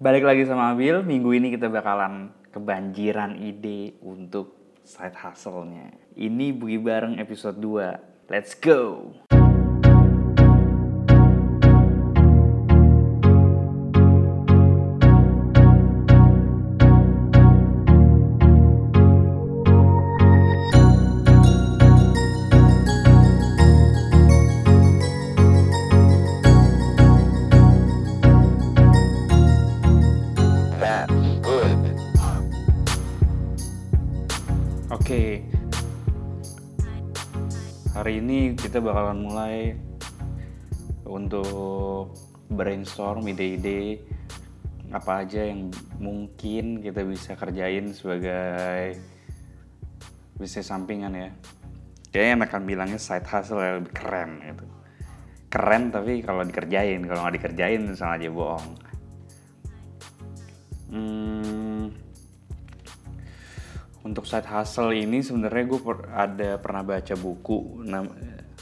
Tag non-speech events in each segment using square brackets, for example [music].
Balik lagi sama Abil, minggu ini kita bakalan kebanjiran ide untuk side hustle-nya. Ini Bugi Bareng episode 2. Let's go! Bakalan mulai untuk brainstorm ide-ide apa aja yang mungkin kita bisa kerjain sebagai bisnis sampingan ya. Kayaknya enakan bilangnya side hustle yang lebih keren gitu. Keren tapi kalau dikerjain, kalau nggak dikerjain sama aja bohong. Hmm, untuk side hustle ini sebenarnya gue ada pernah baca buku nam-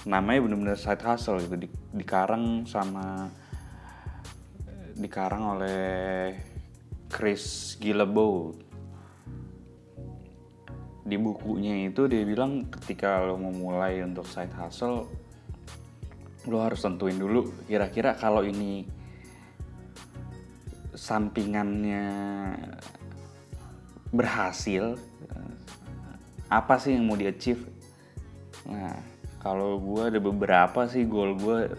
namanya bener-bener side hustle gitu di, dikarang sama dikarang oleh Chris Guillebeau di bukunya itu dia bilang ketika lo mau mulai untuk side hustle lo harus tentuin dulu kira-kira kalau ini sampingannya berhasil apa sih yang mau di achieve nah kalau gue ada beberapa sih goal gue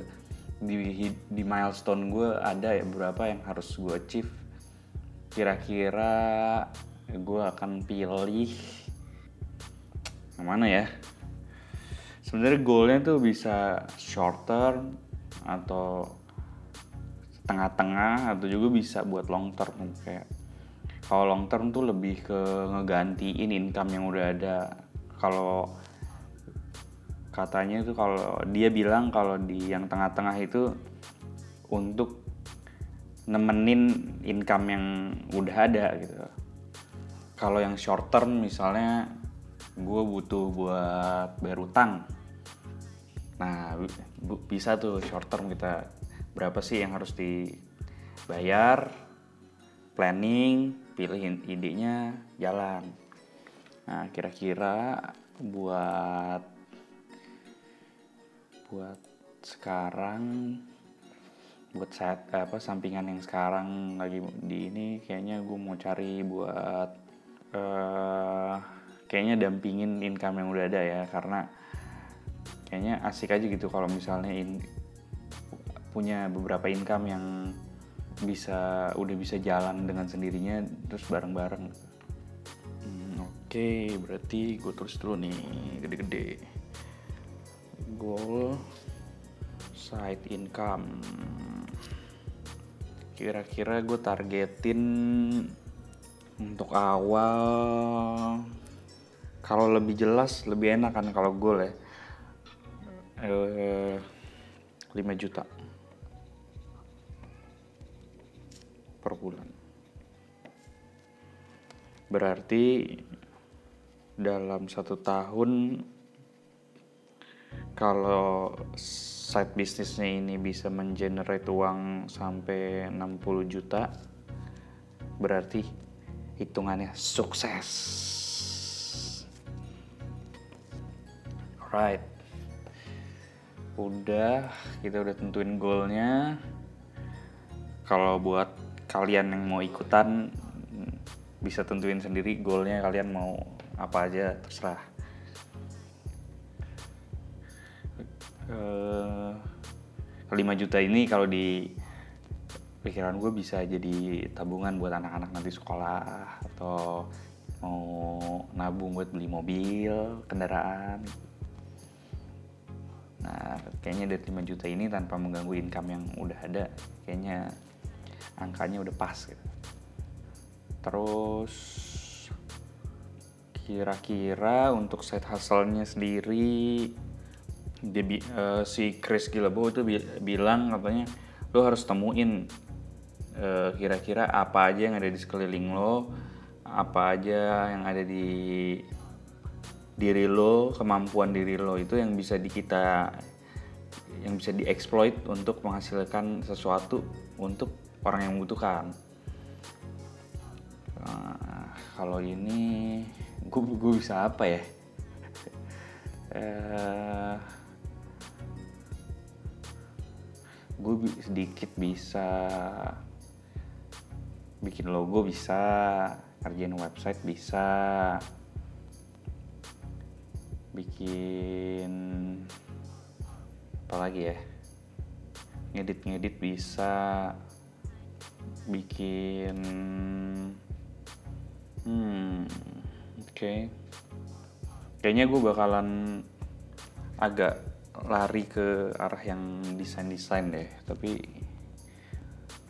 di di milestone gue ada ya beberapa yang harus gue achieve. Kira-kira gue akan pilih yang mana ya? Sebenarnya goalnya tuh bisa short term atau tengah-tengah atau juga bisa buat long term kayak kalau long term tuh lebih ke ngegantiin income yang udah ada. Kalau katanya itu kalau dia bilang kalau di yang tengah-tengah itu untuk nemenin income yang udah ada gitu. Kalau yang short term misalnya gue butuh buat bayar utang. Nah bisa tuh short term kita berapa sih yang harus dibayar? Planning pilihin idenya jalan. Nah kira-kira buat buat sekarang buat saat apa sampingan yang sekarang lagi di ini kayaknya gue mau cari buat eh kayaknya dampingin income yang udah ada ya karena kayaknya asik aja gitu kalau misalnya in, punya beberapa income yang bisa udah bisa jalan dengan sendirinya terus bareng-bareng. Hmm, Oke, berarti gue tulis dulu nih gede-gede. Goal side income. Kira-kira gue targetin untuk awal kalau lebih jelas lebih enak kan kalau goal ya. Eh, 5 juta bulan. Berarti dalam satu tahun kalau side bisnisnya ini bisa mengenerate uang sampai 60 juta berarti hitungannya sukses. Alright. Udah, kita udah tentuin goalnya. Kalau buat kalian yang mau ikutan bisa tentuin sendiri goalnya kalian mau apa aja terserah. Eh, 5 juta ini kalau di pikiran gue bisa jadi tabungan buat anak-anak nanti sekolah atau mau nabung buat beli mobil, kendaraan. Nah, kayaknya dari 5 juta ini tanpa mengganggu income yang udah ada, kayaknya angkanya udah pas gitu. Terus kira-kira untuk side hustle-nya sendiri dia eh, si Chris Guillebeau itu bi- bilang katanya lo harus temuin eh, kira-kira apa aja yang ada di sekeliling lo, apa aja yang ada di diri lo, kemampuan diri lo itu yang bisa di kita yang bisa dieksploit untuk menghasilkan sesuatu untuk orang yang membutuhkan. Eh, kalau ini gue gue bisa apa ya? [laughs] Eh gue sedikit bisa bikin logo bisa kerjain website bisa bikin apa lagi ya? Ngedit ngedit bisa bikin hmm oke. Kayaknya gue bakalan agak lari ke arah yang desain desain deh tapi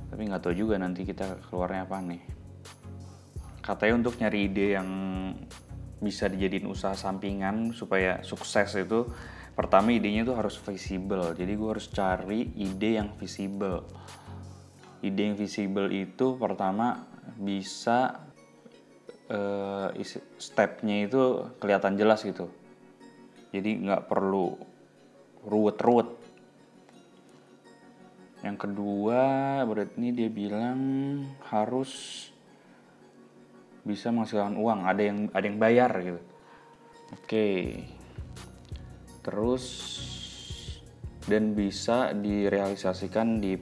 tapi nggak tahu juga nanti kita keluarnya apa nih. Katanya untuk nyari ide yang bisa dijadiin usaha sampingan supaya sukses itu pertama idenya tuh harus visible. Jadi gue harus cari ide yang visible ide yang visible itu pertama bisa isi- stepnya itu kelihatan jelas gitu. Jadi nggak perlu ruwet-ruwet. Yang kedua berarti ini dia bilang harus bisa menghasilkan uang ada yang ada yang bayar gitu. Oke. Terus dan bisa direalisasikan di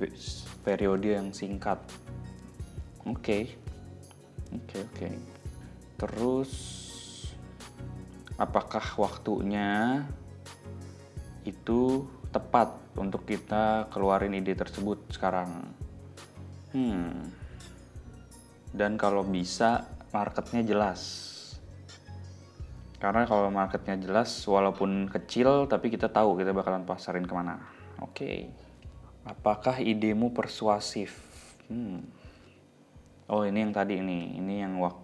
periode yang singkat. Oke. Oke oke. Terus apakah waktunya itu tepat untuk kita keluarin ide tersebut sekarang? Hmm. Dan kalau bisa marketnya jelas. Karena kalau marketnya jelas walaupun kecil tapi kita tahu kita bakalan pasarin ke mana. Oke apakah idemu persuasif? Hmm. oh ini yang tadi ini ini yang wak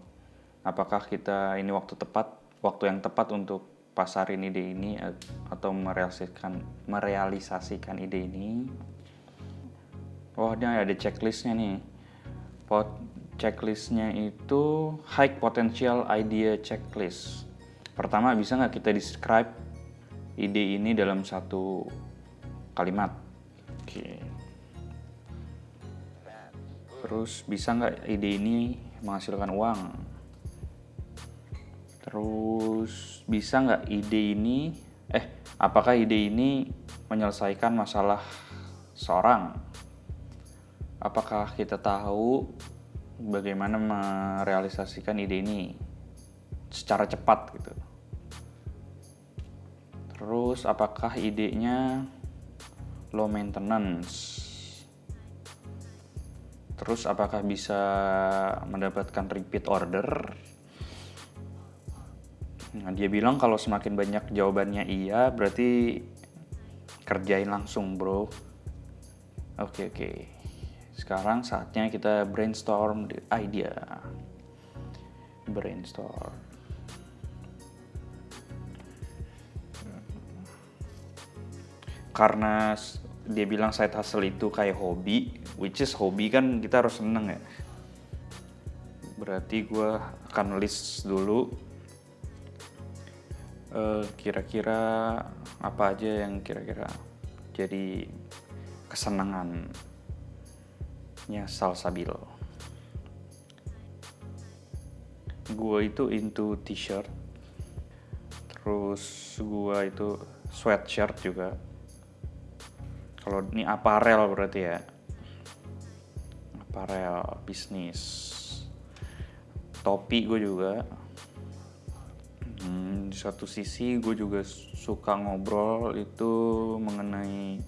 apakah kita ini waktu tepat waktu yang tepat untuk pasarin ide ini atau merealisasikan merealisasikan ide ini? Oh ini ada checklistnya nih. Pot checklistnya itu high potential idea checklist. Pertama bisa nggak kita describe ide ini dalam satu kalimat oke. Terus bisa nggak ide ini menghasilkan uang? Terus bisa nggak ide ini eh apakah ide ini menyelesaikan masalah seorang? Apakah kita tahu bagaimana merealisasikan ide ini secara cepat gitu? Terus apakah idenya low maintenance terus apakah bisa mendapatkan repeat order Nah, dia bilang kalau semakin banyak jawabannya iya, berarti kerjain langsung, bro. Oke, oke. Sekarang saatnya kita brainstorm the idea. Brainstorm. Karena dia bilang side hustle itu kayak hobi, which is hobi kan kita harus seneng ya. Berarti gue akan list dulu eh, kira-kira apa aja yang kira-kira jadi kesenangannya Salsabil. Gue itu into t-shirt, terus gue itu sweatshirt juga. Kalau ini aparel berarti ya, aparel bisnis. Topi gue juga, Hmm, di satu sisi gue juga suka ngobrol itu mengenai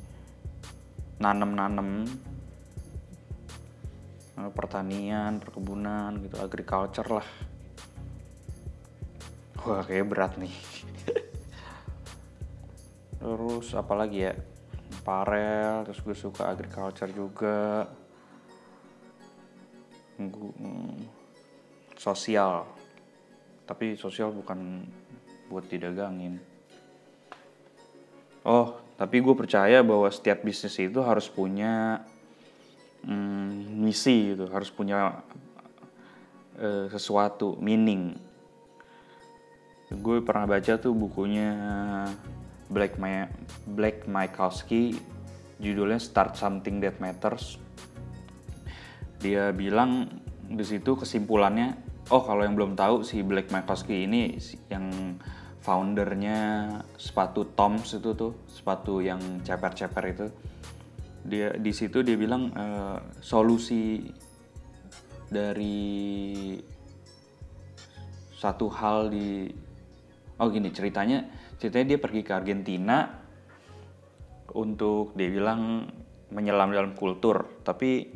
nanem-nanem pertanian, perkebunan gitu, agriculture lah. Wah, kayak berat nih. [laughs] terus apa lagi ya? Parel, terus gue suka agriculture juga. Gu- hmm, sosial tapi sosial bukan buat didagangin. Oh, tapi gue percaya bahwa setiap bisnis itu harus punya mm, misi gitu, harus punya eh, sesuatu, meaning. Gue pernah baca tuh bukunya Black Ma Black Mykowski, judulnya Start Something That Matters. Dia bilang di situ kesimpulannya oh kalau yang belum tahu si Black Mycoskie ini yang foundernya sepatu Toms itu tuh sepatu yang ceper-ceper itu dia di situ dia bilang eh, solusi dari satu hal di oh gini ceritanya ceritanya dia pergi ke Argentina untuk dia bilang menyelam dalam kultur tapi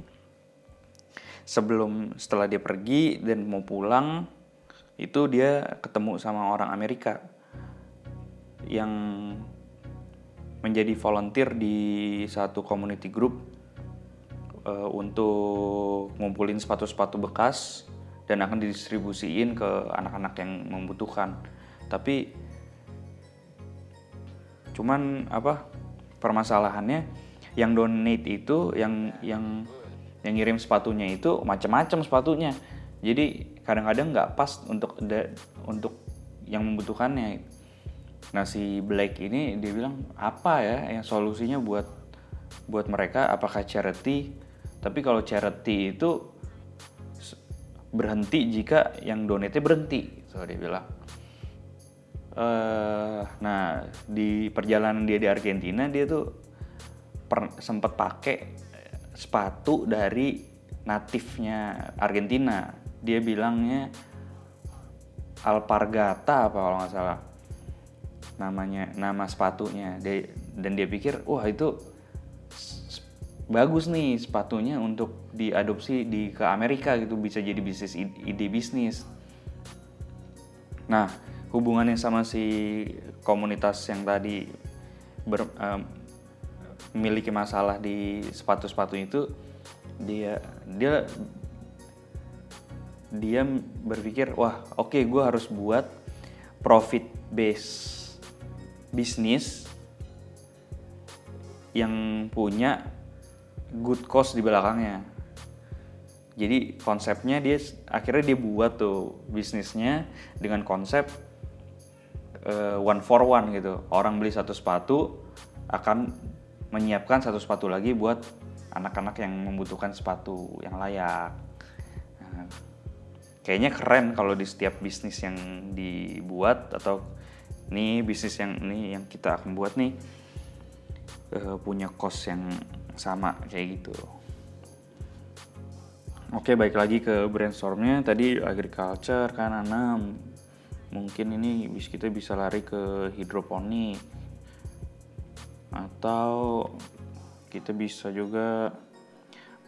sebelum setelah dia pergi dan mau pulang itu dia ketemu sama orang Amerika yang menjadi volunteer di satu community group eh, untuk ngumpulin sepatu-sepatu bekas dan akan didistribusiin ke anak-anak yang membutuhkan. Tapi cuman apa permasalahannya yang donate itu yang yang yang ngirim sepatunya itu macam-macam sepatunya. Jadi kadang-kadang nggak pas untuk da- untuk yang membutuhkannya. Nah si Blake ini dia bilang apa ya yang solusinya buat buat mereka apakah charity? Tapi kalau charity itu berhenti jika yang donate berhenti, so dia bilang. Eh nah di perjalanan dia di Argentina dia tuh per, sempat pakai sepatu dari natifnya Argentina. Dia bilangnya Alpargata apa kalau nggak salah namanya nama sepatunya dia, dan dia pikir wah itu bagus nih sepatunya untuk diadopsi di ke Amerika gitu bisa jadi bisnis ide bisnis nah hubungannya sama si komunitas yang tadi ber, em, memiliki masalah di sepatu-sepatu itu dia dia dia berpikir wah oke gue harus buat profit base bisnis yang punya good cost di belakangnya. Jadi konsepnya dia akhirnya dia buat tuh bisnisnya dengan konsep eh, one for one gitu orang beli satu sepatu akan menyiapkan satu sepatu lagi buat anak-anak yang membutuhkan sepatu yang layak Nah, kayaknya keren kalau di setiap bisnis yang dibuat atau nih bisnis yang ini yang kita akan buat nih eh, punya cost yang sama kayak gitu. Oke, baik lagi ke brainstormnya. Tadi agriculture kan nanam. Mungkin ini kita bisa lari ke hidroponik. Atau kita bisa juga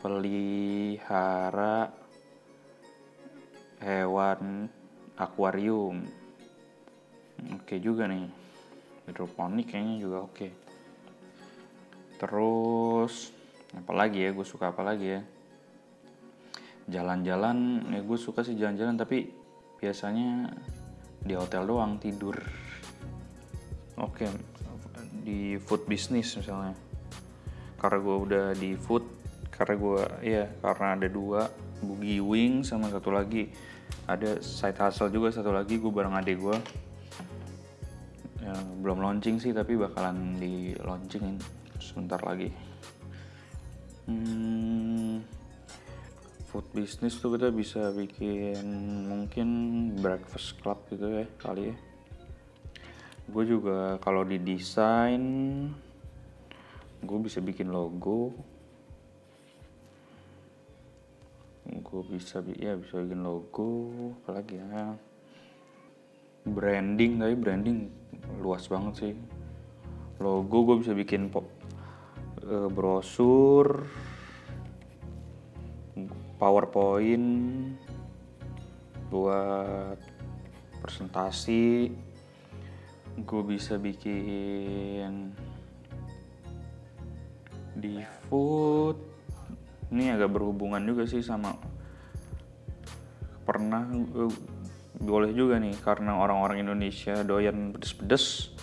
pelihara hewan akuarium. Oke juga nih. Hidroponik kayaknya juga oke. Terus apa lagi ya? Gue suka apa lagi ya? jalan-jalan ya gue suka sih jalan-jalan tapi biasanya di hotel doang tidur. Oke di food business misalnya. Karena gue udah di food karena gue ya karena ada dua Boogie Wing sama satu lagi. Ada side hustle juga satu lagi gue bareng adik gue ya, belum launching sih tapi bakalan di launchingin sebentar lagi. Hmm, food business tuh kita bisa bikin mungkin breakfast club gitu ya kali ya. Gue juga kalau di desain gue bisa bikin logo. Gue bisa bi- ya bisa bikin logo apalagi ya. Branding tapi branding luas banget sih. Logo gue bisa bikin pop eh, brosur PowerPoint buat presentasi. Gue bisa bikin di food. Ini agak berhubungan juga sih sama pernah eh, boleh juga nih karena orang-orang Indonesia doyan pedes-pedes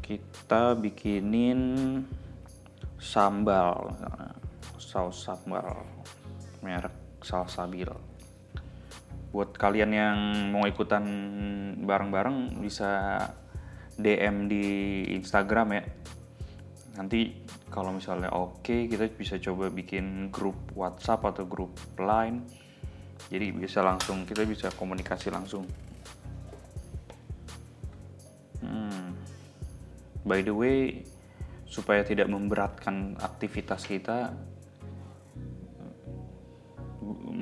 kita bikinin sambal saus sambal salsabil. Buat kalian yang mau ikutan bareng-bareng bisa DM di Instagram ya. Nanti kalau misalnya oke kita bisa coba bikin grup WhatsApp atau grup Line. Jadi bisa langsung kita bisa komunikasi langsung. Hmm. by the way supaya tidak memberatkan aktivitas kita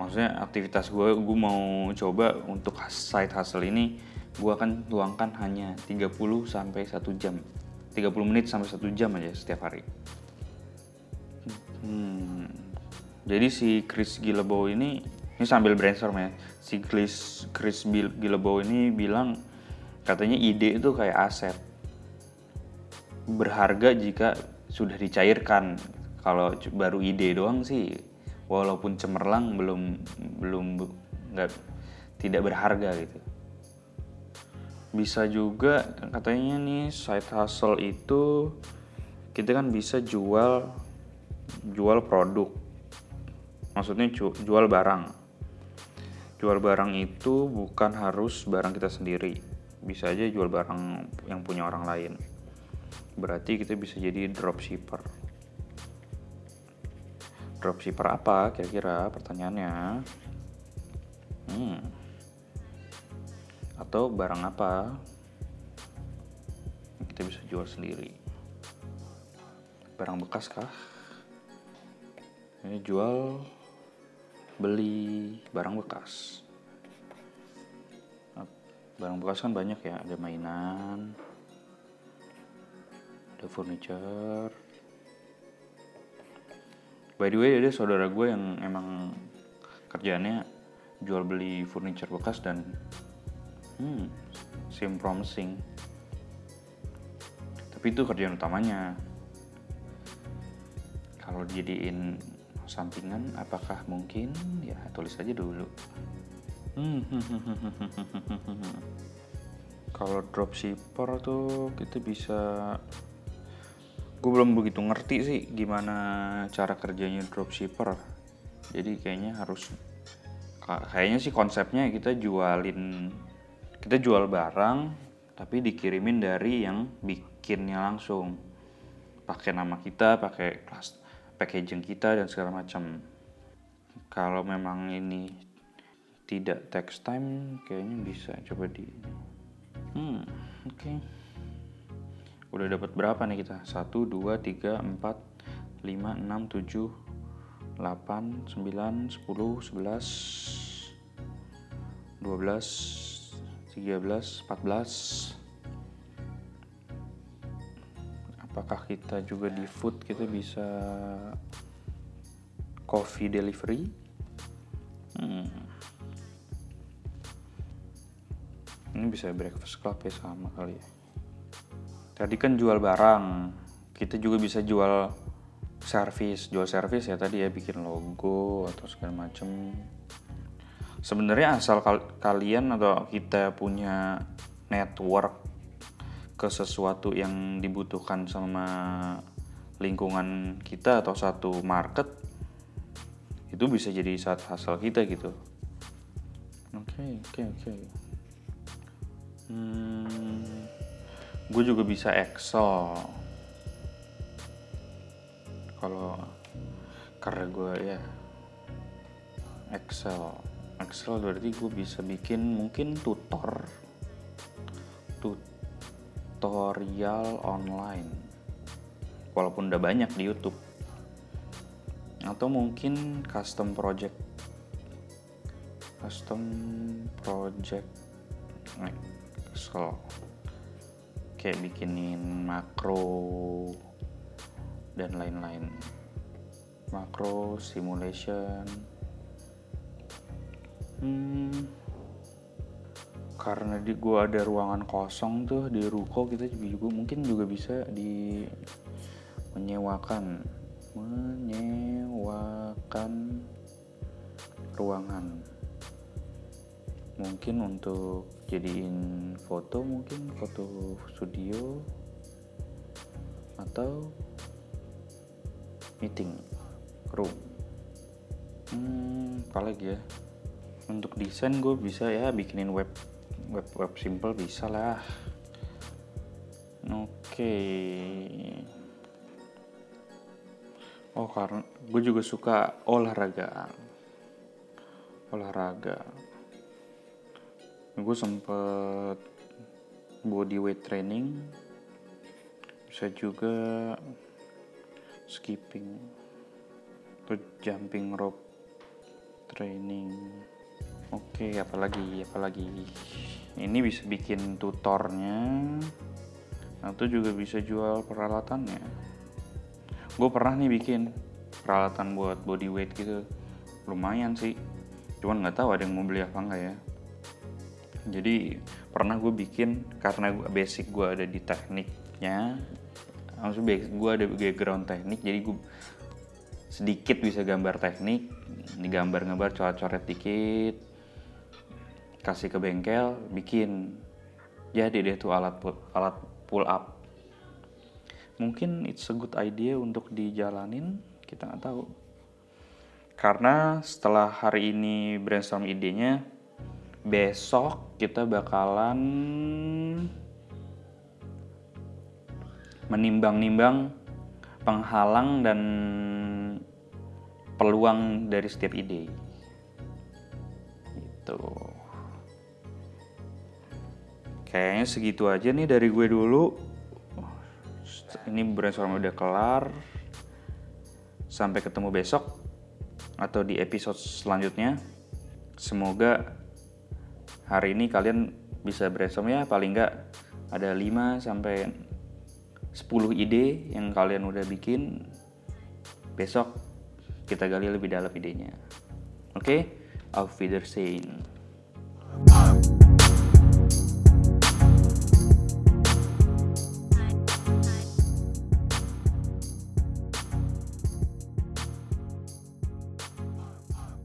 maksudnya aktivitas gue gue mau coba untuk side hustle ini gue akan luangkan hanya 30 sampai 1 jam. 30 menit sampai 1 jam aja setiap hari. Hmm. jadi si Chris Gilebo ini ini sambil brainstorm ya. Si Chris Chris Gilebo ini bilang katanya ide itu kayak aset. Berharga jika sudah dicairkan. Kalau baru ide doang sih walaupun cemerlang belum belum nggak tidak berharga gitu. Bisa juga katanya nih side hustle itu kita kan bisa jual jual produk. Maksudnya jual barang. Jual barang itu bukan harus barang kita sendiri. Bisa aja jual barang yang punya orang lain. Berarti kita bisa jadi dropshipper dropshipper apa kira-kira pertanyaannya? Hmm. atau barang apa? Yang kita bisa jual sendiri. Barang bekas kah? Ini jual beli barang bekas. Barang bekas kan banyak ya ada mainan ada furniture by the way ada saudara gue yang emang kerjaannya jual beli furniture bekas dan hmm, seem promising. Tapi itu kerjaan utamanya. Kalau dijadiin sampingan apakah mungkin? Ya tulis aja dulu. Kalau dropshipper tuh kita bisa gue belum begitu ngerti sih gimana cara kerjanya dropshipper. Jadi kayaknya harus kayaknya sih konsepnya kita jualin kita jual barang tapi dikirimin dari yang bikinnya langsung. Pakai nama kita pakai kelas packaging kita dan segala macam. Kalau memang ini tidak text time kayaknya bisa coba di hmm oke. okay udah dapat berapa nih kita? 1 2 3 4 5 6 7 8 9 10 11 12 13 14 apakah kita juga di food kita bisa coffee delivery? Hmm. ini bisa breakfast club ya sama kali ya Tadi kan jual barang, kita juga bisa jual service, jual service ya tadi ya bikin logo atau segala macem. Sebenarnya asal kal kalian atau kita punya network ke sesuatu yang dibutuhkan sama lingkungan kita atau satu market itu bisa jadi saat hasil kita gitu. Oke okay, oke okay, oke. Okay. Hmm, gue juga bisa Excel. Kalau karena gue ya Excel. Excel berarti gue bisa bikin mungkin tutor tutorial online. Walaupun udah banyak di YouTube. Atau mungkin custom project. Custom project. Excel kayak bikinin makro dan lain-lain. Makro simulation. Hmm, karena di gua ada ruangan kosong tuh di ruko kita juga mungkin juga bisa di menyewakan menyewakan ruangan mungkin untuk jadiin foto mungkin foto studio atau meeting room. Hmm apalagi ya? Untuk desain gue bisa ya bikinin web web web simple bisa lah. Oke. Okay. oh karena gue juga suka olahraga. Olahraga gue sempet body weight training bisa juga skipping atau jumping rope training. Oke apalagi apalagi. Ini bisa bikin tutornya atau juga bisa jual peralatannya. Gue pernah nih bikin peralatan buat body weight gitu. Lumayan sih. Cuman nggak tahu ada yang mau beli apa enggak ya jadi pernah gue bikin karena gua, basic gue ada di tekniknya maksudnya gue ada background teknik jadi gue sedikit bisa gambar teknik digambar-gambar coret-coret dikit kasih ke bengkel bikin. Jadi deh tuh alat pu- alat pull up. Mungkin it's a good idea untuk dijalanin kita nggak tahu. Karena setelah hari ini brainstorm idenya besok kita bakalan menimbang-nimbang penghalang dan peluang dari setiap ide. Gitu. Kayaknya segitu aja nih dari gue dulu. Ini brainstorm udah kelar. Sampai ketemu besok atau di episode selanjutnya. Semoga hari ini kalian bisa brainstorm ya paling nggak ada 5 sampai 10 ide yang kalian udah bikin. Besok kita gali lebih dalam idenya. Oke, auf Wiedersehen.